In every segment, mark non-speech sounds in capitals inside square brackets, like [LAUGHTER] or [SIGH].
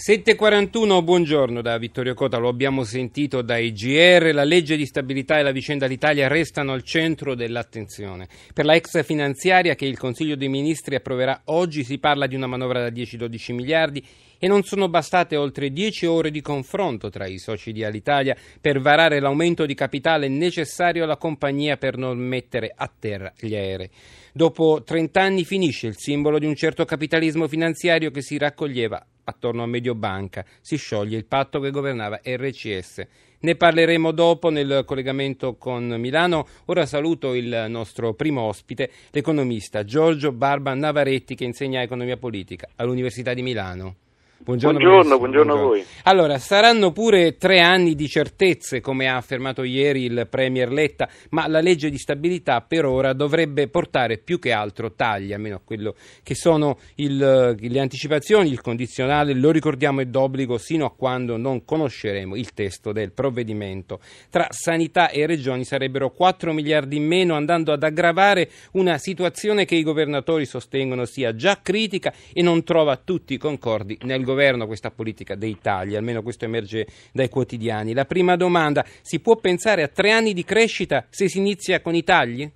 741, buongiorno da Vittorio Cota, lo abbiamo sentito dai GR, la legge di stabilità e la vicenda d'Italia restano al centro dell'attenzione. Per la ex finanziaria che il Consiglio dei Ministri approverà oggi si parla di una manovra da 10-12 miliardi e non sono bastate oltre 10 ore di confronto tra i soci di Alitalia per varare l'aumento di capitale necessario alla compagnia per non mettere a terra gli aerei. Dopo 30 anni finisce il simbolo di un certo capitalismo finanziario che si raccoglieva attorno a Mediobanca. Si scioglie il patto che governava RCS. Ne parleremo dopo nel collegamento con Milano. Ora saluto il nostro primo ospite, l'economista Giorgio Barba Navaretti che insegna economia politica all'Università di Milano. Buongiorno, buongiorno, buongiorno, a voi. Allora, saranno pure tre anni di certezze, come ha affermato ieri il Premier Letta, ma la legge di stabilità per ora dovrebbe portare più che altro tagli, almeno a quello che sono il, le anticipazioni, il condizionale, lo ricordiamo è d'obbligo sino a quando non conosceremo il testo del provvedimento. Tra sanità e regioni sarebbero 4 miliardi in meno, andando ad aggravare una situazione che i governatori sostengono sia già critica e non trova tutti concordi nel governo questa politica dei tagli, almeno questo emerge dai quotidiani. La prima domanda, si può pensare a tre anni di crescita se si inizia con i tagli?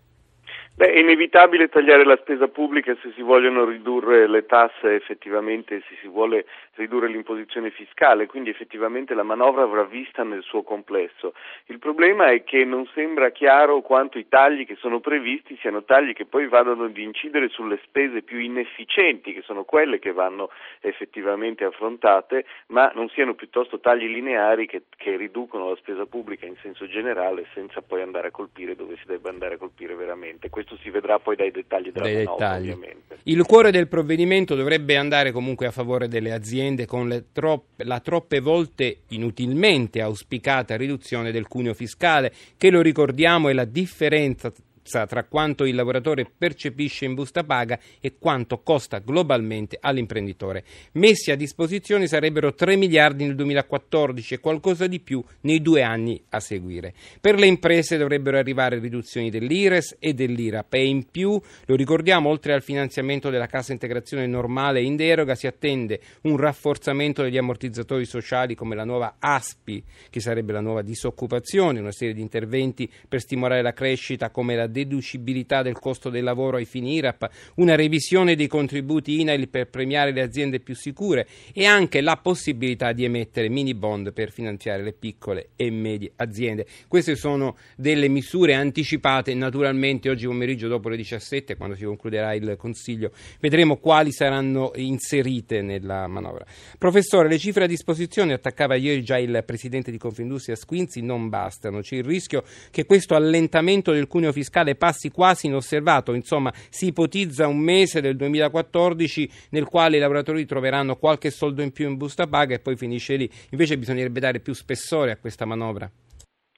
Beh, è inevitabile tagliare la spesa pubblica se si vogliono ridurre le tasse effettivamente, se si vuole ridurre l'imposizione fiscale, quindi effettivamente la manovra avrà vista nel suo complesso. Il problema è che non sembra chiaro quanto i tagli che sono previsti siano tagli che poi vadano ad incidere sulle spese più inefficienti, che sono quelle che vanno effettivamente affrontate, ma non siano piuttosto tagli lineari che, che riducono la spesa pubblica in senso generale senza poi andare a colpire dove si debba andare a colpire veramente. Questo si vedrà poi dai dettagli della dai manovra, dettagli. ovviamente. Il cuore del provvedimento dovrebbe andare comunque a favore delle aziende con troppe, la troppe volte inutilmente auspicata riduzione del cuneo fiscale, che lo ricordiamo è la differenza tra quanto il lavoratore percepisce in busta paga e quanto costa globalmente all'imprenditore. Messi a disposizione sarebbero 3 miliardi nel 2014 e qualcosa di più nei due anni a seguire. Per le imprese dovrebbero arrivare riduzioni dell'IRES e dell'IRAP e in più, lo ricordiamo, oltre al finanziamento della cassa integrazione normale in deroga si attende un rafforzamento degli ammortizzatori sociali come la nuova ASPI, che sarebbe la nuova disoccupazione, una serie di interventi per stimolare la crescita come la deducibilità del costo del lavoro ai fini IRAP, una revisione dei contributi INAIL per premiare le aziende più sicure e anche la possibilità di emettere mini bond per finanziare le piccole e medie aziende. Queste sono delle misure anticipate, naturalmente oggi pomeriggio dopo le 17, quando si concluderà il Consiglio, vedremo quali saranno inserite nella manovra. Professore, le cifre a disposizione, attaccava ieri già il Presidente di Confindustria Squinzi, non bastano. C'è il rischio che questo allentamento del cuneo fiscale fiscale passi quasi inosservato, insomma si ipotizza un mese del 2014 nel quale i lavoratori troveranno qualche soldo in più in busta paga e poi finisce lì, invece bisognerebbe dare più spessore a questa manovra.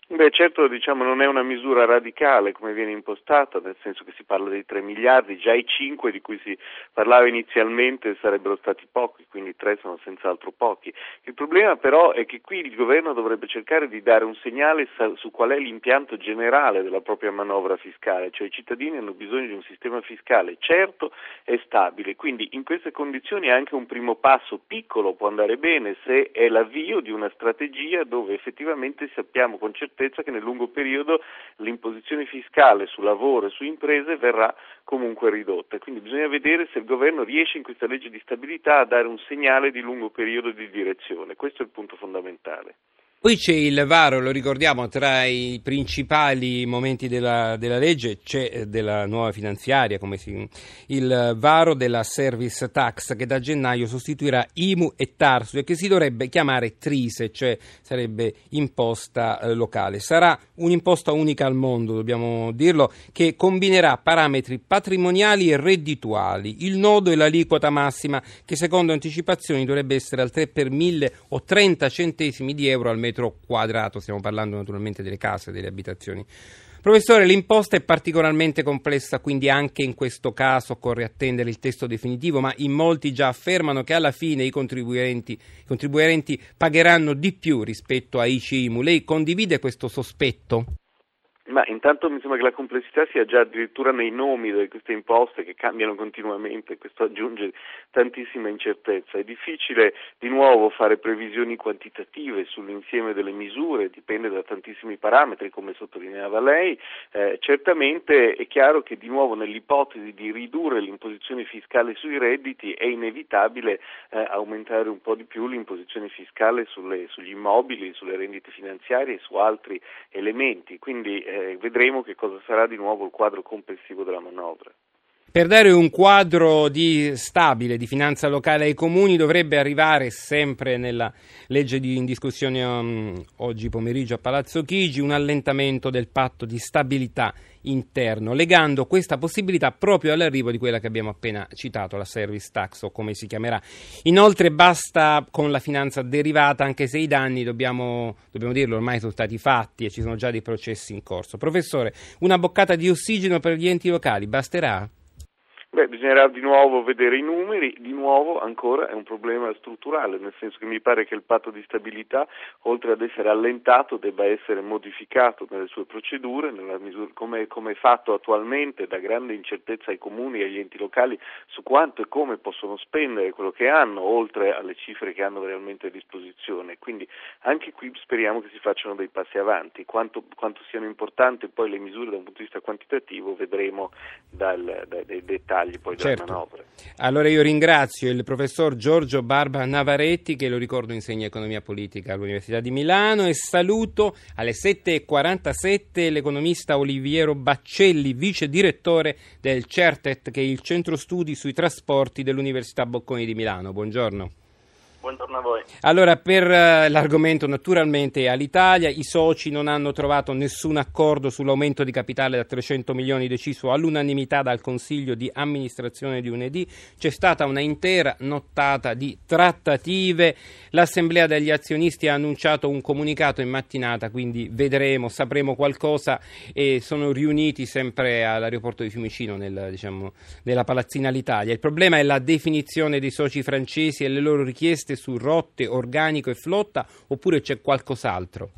Beh, certo diciamo, non è una misura radicale come viene impostata, nel senso che si parla dei 3 miliardi, già i 5 di cui si parlava inizialmente sarebbero stati pochi, quindi 3 sono senz'altro pochi. Il problema però è che qui il governo dovrebbe cercare di dare un segnale su qual è l'impianto generale della propria manovra fiscale, cioè i cittadini hanno bisogno di un sistema fiscale certo e stabile, quindi in queste condizioni anche un primo passo piccolo può andare bene se è l'avvio di una strategia dove effettivamente sappiamo con certezza certezza che nel lungo periodo l'imposizione fiscale su lavoro e su imprese verrà comunque ridotta. Quindi bisogna vedere se il governo riesce in questa legge di stabilità a dare un segnale di lungo periodo di direzione. Questo è il punto fondamentale. Poi c'è il varo, lo ricordiamo, tra i principali momenti della, della legge c'è eh, della nuova finanziaria, si, il varo della service tax che da gennaio sostituirà IMU e Tarsu e che si dovrebbe chiamare Trise, cioè sarebbe imposta eh, locale. Sarà un'imposta unica al mondo, dobbiamo dirlo, che combinerà parametri patrimoniali e reddituali. Il nodo è l'aliquota massima che secondo anticipazioni dovrebbe essere al 3 per 1000 o 30 centesimi di euro al metro metro quadrato, stiamo parlando naturalmente delle case, delle abitazioni. Professore, l'imposta è particolarmente complessa, quindi anche in questo caso occorre attendere il testo definitivo, ma in molti già affermano che alla fine i contribuenti, i contribuenti pagheranno di più rispetto a ICIMU. Lei condivide questo sospetto? Ma intanto mi sembra che la complessità sia già addirittura nei nomi di queste imposte che cambiano continuamente, questo aggiunge tantissima incertezza. È difficile di nuovo fare previsioni quantitative sull'insieme delle misure, dipende da tantissimi parametri come sottolineava lei. Eh, certamente è chiaro che di nuovo nell'ipotesi di ridurre l'imposizione fiscale sui redditi è inevitabile eh, aumentare un po' di più l'imposizione fiscale sulle, sugli immobili, sulle rendite finanziarie e su altri elementi. Quindi, eh, vedremo che cosa sarà di nuovo il quadro complessivo della manovra. Per dare un quadro di stabile di finanza locale ai comuni dovrebbe arrivare sempre nella legge di, in discussione um, oggi pomeriggio a Palazzo Chigi un allentamento del patto di stabilità interno, legando questa possibilità proprio all'arrivo di quella che abbiamo appena citato, la service tax o come si chiamerà. Inoltre basta con la finanza derivata, anche se i danni, dobbiamo, dobbiamo dirlo, ormai sono stati fatti e ci sono già dei processi in corso. Professore, una boccata di ossigeno per gli enti locali basterà? Beh, bisognerà di nuovo vedere i numeri, di nuovo ancora è un problema strutturale, nel senso che mi pare che il patto di stabilità, oltre ad essere allentato, debba essere modificato nelle sue procedure, misura, come, come, è fatto attualmente, da grande incertezza ai comuni e agli enti locali su quanto e come possono spendere quello che hanno, oltre alle cifre che hanno realmente a disposizione. Quindi anche qui speriamo che si facciano dei passi avanti. Quanto, quanto siano importanti poi le misure da un punto di vista quantitativo vedremo dal, dai, dai dettagli dettagli poi della certo. manovra. Allora io ringrazio il professor Giorgio Barba Navaretti che lo ricordo insegna economia politica all'Università di Milano e saluto alle 7.47 l'economista Oliviero Baccelli, vice direttore del CERTET che è il centro studi sui trasporti dell'Università Bocconi di Milano. Buongiorno. Buongiorno a voi. Allora, per uh, l'argomento naturalmente all'Italia, i soci non hanno trovato nessun accordo sull'aumento di capitale da 300 milioni deciso all'unanimità dal Consiglio di amministrazione di lunedì. C'è stata una intera nottata di trattative. L'Assemblea degli azionisti ha annunciato un comunicato in mattinata, quindi vedremo, sapremo qualcosa e sono riuniti sempre all'aeroporto di Fiumicino nel, diciamo, nella palazzina L'Italia. Il problema è la definizione dei soci francesi e le loro richieste basate su rotte, organico e flotta oppure c'è qualcos'altro?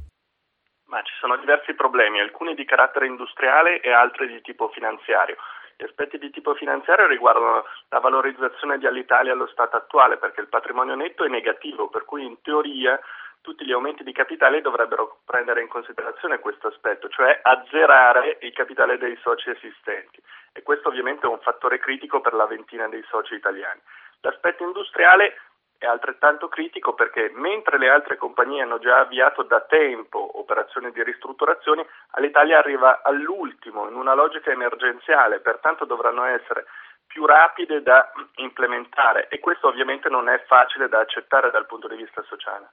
Ma ci sono diversi problemi, alcuni di carattere industriale e altri di tipo finanziario. Gli aspetti di tipo finanziario riguardano la valorizzazione di Alitalia allo stato attuale perché il patrimonio netto è negativo, per cui in teoria tutti gli aumenti di capitale dovrebbero prendere in considerazione questo aspetto, cioè azzerare il capitale dei soci esistenti e questo ovviamente è un fattore critico per la ventina dei soci italiani. L'aspetto industriale è altrettanto critico perché mentre le altre compagnie hanno già avviato da tempo operazioni di ristrutturazione, all'Italia arriva all'ultimo in una logica emergenziale, pertanto dovranno essere più rapide da implementare e questo ovviamente non è facile da accettare dal punto di vista sociale.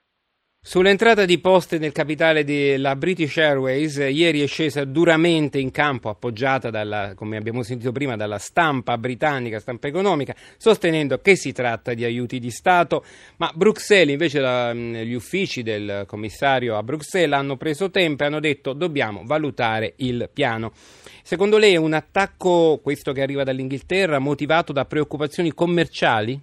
Sull'entrata di poste nel capitale della British Airways, ieri è scesa duramente in campo, appoggiata dalla, come abbiamo sentito prima, dalla stampa britannica, stampa economica, sostenendo che si tratta di aiuti di Stato, ma Bruxelles, invece la, gli uffici del commissario a Bruxelles hanno preso tempo e hanno detto dobbiamo valutare il piano. Secondo lei è un attacco, questo che arriva dall'Inghilterra, motivato da preoccupazioni commerciali?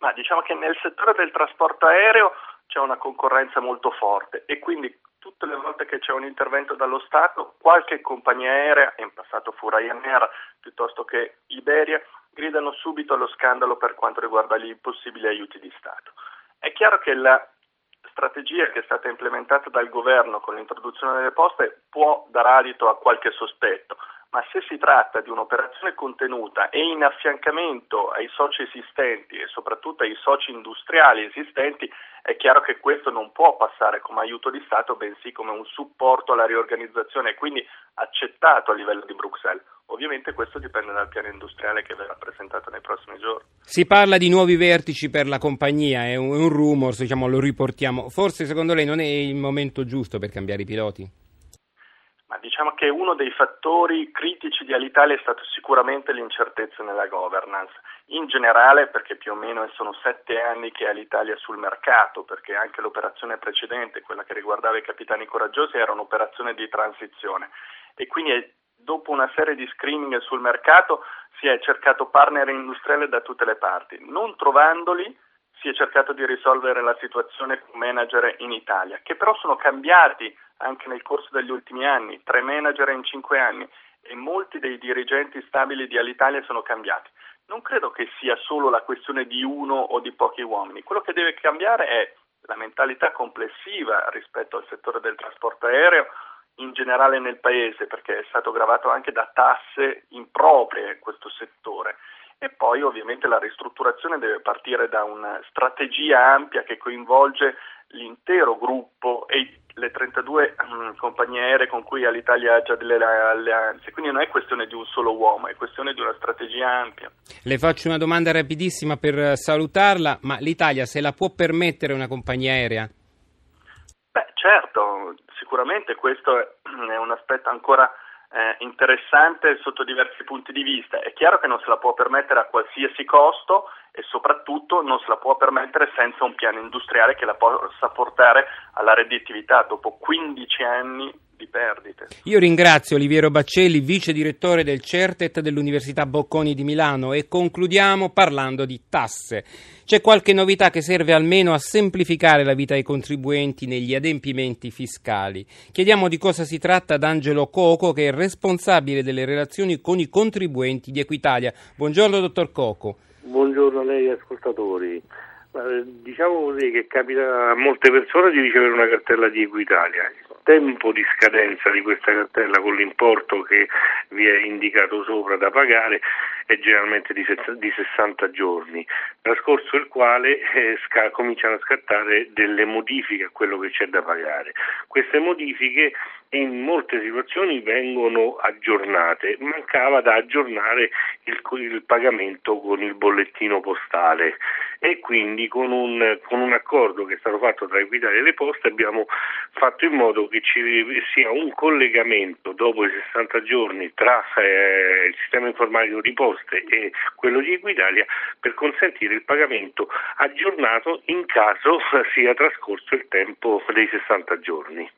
Ma diciamo che nel settore del trasporto aereo c'è una concorrenza molto forte e quindi tutte le volte che c'è un intervento dallo Stato, qualche compagnia aerea, in passato fu Ryanair piuttosto che Iberia, gridano subito allo scandalo per quanto riguarda gli possibili aiuti di Stato. È chiaro che la strategia che è stata implementata dal governo con l'introduzione delle poste può dar adito a qualche sospetto, ma se si tratta di un'operazione contenuta e in affiancamento ai soci esistenti e soprattutto ai soci industriali esistenti, è chiaro che questo non può passare come aiuto di Stato, bensì come un supporto alla riorganizzazione e quindi accettato a livello di Bruxelles. Ovviamente questo dipende dal piano industriale che verrà presentato nei prossimi giorni. Si parla di nuovi vertici per la compagnia, è un, rumor, diciamo, lo riportiamo. Forse secondo lei non è il momento giusto per cambiare i piloti? Diciamo che uno dei fattori critici di Alitalia è stato sicuramente l'incertezza nella governance. In generale, perché più o meno sono sette anni che Alitalia è sul mercato, perché anche l'operazione precedente, quella che riguardava i capitani coraggiosi, era un'operazione di transizione. E quindi dopo una serie di screening sul mercato si è cercato partner industriale da tutte le parti. Non trovandoli, si è cercato di risolvere la situazione con manager in Italia, che però sono cambiati anche nel corso degli ultimi anni, tre manager in cinque anni e molti dei dirigenti stabili di Alitalia sono cambiati. Non credo che sia solo la questione di uno o di pochi uomini, quello che deve cambiare è la mentalità complessiva rispetto al settore del trasporto aereo, in generale nel Paese, perché è stato gravato anche da tasse improprie questo settore. E poi ovviamente la ristrutturazione deve partire da una strategia ampia che coinvolge l'intero gruppo e le 32 um, compagnie aeree con cui l'Italia ha già delle alleanze, quindi non è questione di un solo uomo, è questione di una strategia ampia. Le faccio una domanda rapidissima per salutarla, ma l'Italia se la può permettere una compagnia aerea? Beh, certo, sicuramente questo è un aspetto ancora eh, interessante sotto diversi punti di vista. È chiaro che non se la può permettere a qualsiasi costo e soprattutto non se la può permettere senza un piano industriale che la possa portare alla redditività dopo 15 anni di perdite. Io ringrazio Oliviero Baccelli, vice direttore del CERTET dell'Università Bocconi di Milano e concludiamo parlando di tasse. C'è qualche novità che serve almeno a semplificare la vita ai contribuenti negli adempimenti fiscali. Chiediamo di cosa si tratta ad Angelo Coco, che è responsabile delle relazioni con i contribuenti di Equitalia. Buongiorno, dottor Coco. Buongiorno a lei ascoltatori. Diciamo così che capita a molte persone di ricevere una cartella di Equitalia tempo di scadenza di questa cartella con l'importo che vi è indicato sopra da pagare è generalmente di 60 giorni, trascorso il quale eh, sca- cominciano a scattare delle modifiche a quello che c'è da pagare. Queste modifiche in molte situazioni vengono aggiornate, mancava da aggiornare il, il pagamento con il bollettino postale e quindi con un, con un, accordo che è stato fatto tra Equitalia e le poste abbiamo fatto in modo che ci sia un collegamento dopo i 60 giorni tra eh, il sistema informatico di poste e quello di Equitalia per consentire il pagamento aggiornato in caso [LAUGHS] sia trascorso il tempo dei 60 giorni.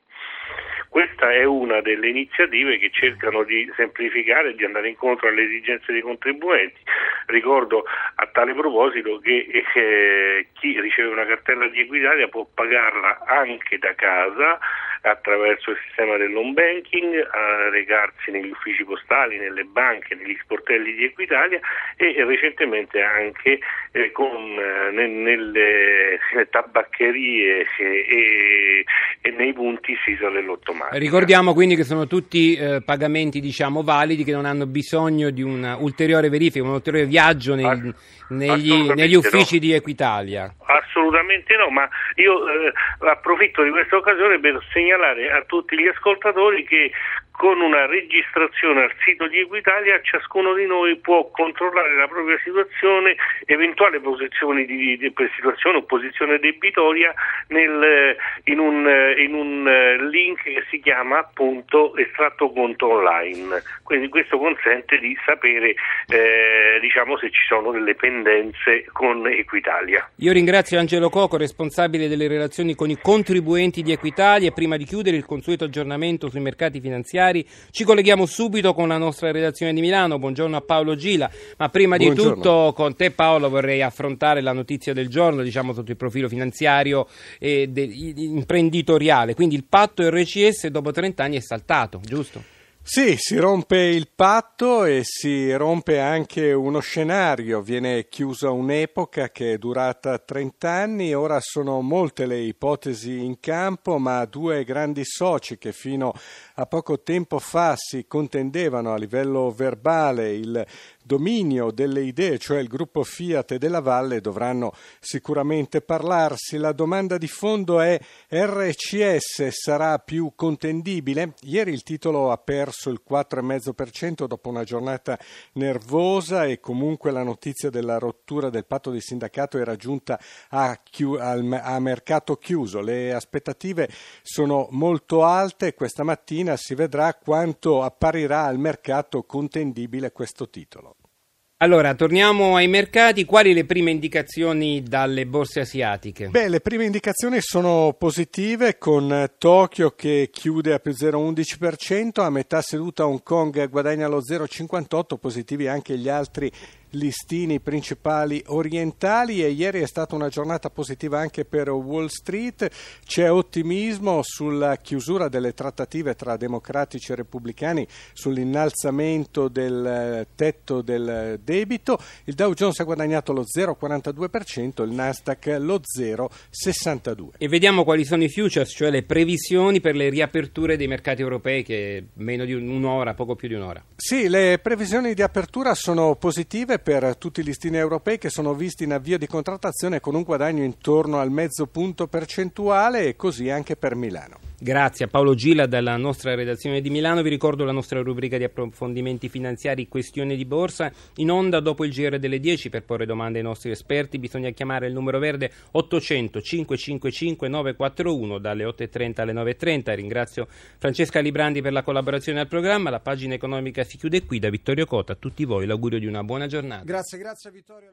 Questa è una delle iniziative che cercano di semplificare e di andare incontro alle esigenze dei contribuenti. Ricordo a tale proposito che eh, chi riceve una cartella di Equitalia può pagarla anche da casa attraverso il sistema dell'home banking, a recarsi negli uffici postali, nelle banche, negli sportelli di Equitalia e recentemente anche eh, con, eh, nelle, nelle, tabaccherie e, e, nei punti SISA dell'automatica. Ricordiamo quindi che sono tutti eh, pagamenti diciamo, validi che non hanno bisogno di un'ulteriore verifica, un ulteriore viaggio nei, negli, negli, uffici no. di Equitalia. Assolutamente no, ma io eh, approfitto di questa occasione per segnalare a tutti gli ascoltatori che con una registrazione al sito di Equitalia ciascuno di noi può controllare la propria situazione, eventuale posizione di, di situazione o posizione debitoria nel, in, un, in, un, link che si chiama appunto estratto conto online. Quindi questo consente di sapere eh, diciamo, se ci sono delle pendenze con Equitalia. Io ringrazio Angelo Coco, responsabile delle relazioni con i contribuenti di Equitalia prima di chiudere il consueto aggiornamento sui mercati finanziari familiari. Ci colleghiamo subito con la nostra redazione di Milano. Buongiorno a Paolo Gila. Ma prima Buongiorno. di tutto, con te Paolo, vorrei affrontare la notizia del giorno, diciamo sotto il profilo finanziario e imprenditoriale. Quindi il patto RCS dopo 30 anni è saltato, giusto? Sì, si rompe il patto e si rompe anche uno scenario, viene chiusa un'epoca che è durata 30 anni, ora sono molte le ipotesi in campo, ma due grandi soci che fino a poco tempo fa si contendevano a livello verbale il dominio delle idee, cioè il gruppo Fiat e della Valle, dovranno sicuramente parlarsi. La domanda di fondo è RCS sarà più contendibile? Ieri il titolo ha perso il 4,5% dopo una giornata nervosa e comunque la notizia della rottura del patto di sindacato era giunta a, chi- a mercato chiuso. Le aspettative sono molto alte questa mattina si vedrà quanto apparirà al mercato contendibile questo titolo. Allora, torniamo ai mercati. Quali le prime indicazioni dalle borse asiatiche? Beh, le prime indicazioni sono positive con Tokyo che chiude a più 0,11%, a metà seduta Hong Kong guadagna lo 0,58%, positivi anche gli altri listini principali orientali e ieri è stata una giornata positiva anche per Wall Street. C'è ottimismo sulla chiusura delle trattative tra democratici e repubblicani sull'innalzamento del eh, tetto del debito. Il Dow Jones ha guadagnato lo 0,42%, il Nasdaq lo 0,62%. E vediamo quali sono i futures, cioè le previsioni per le riaperture dei mercati europei che meno di un'ora, poco più di un'ora. Sì, le previsioni di apertura sono positive per tutti i listini europei che sono visti in avvio di contrattazione con un guadagno intorno al mezzo punto percentuale e così anche per Milano. Grazie a Paolo Gila dalla nostra redazione di Milano. Vi ricordo la nostra rubrica di approfondimenti finanziari Questione di borsa in onda dopo il GR delle 10 per porre domande ai nostri esperti. Bisogna chiamare il numero verde 800 555 941 dalle 8.30 alle 9.30. Ringrazio Francesca Librandi per la collaborazione al programma. La pagina economica si chiude qui da Vittorio Cota. A tutti voi l'augurio di una buona giornata. Grazie, grazie Vittorio.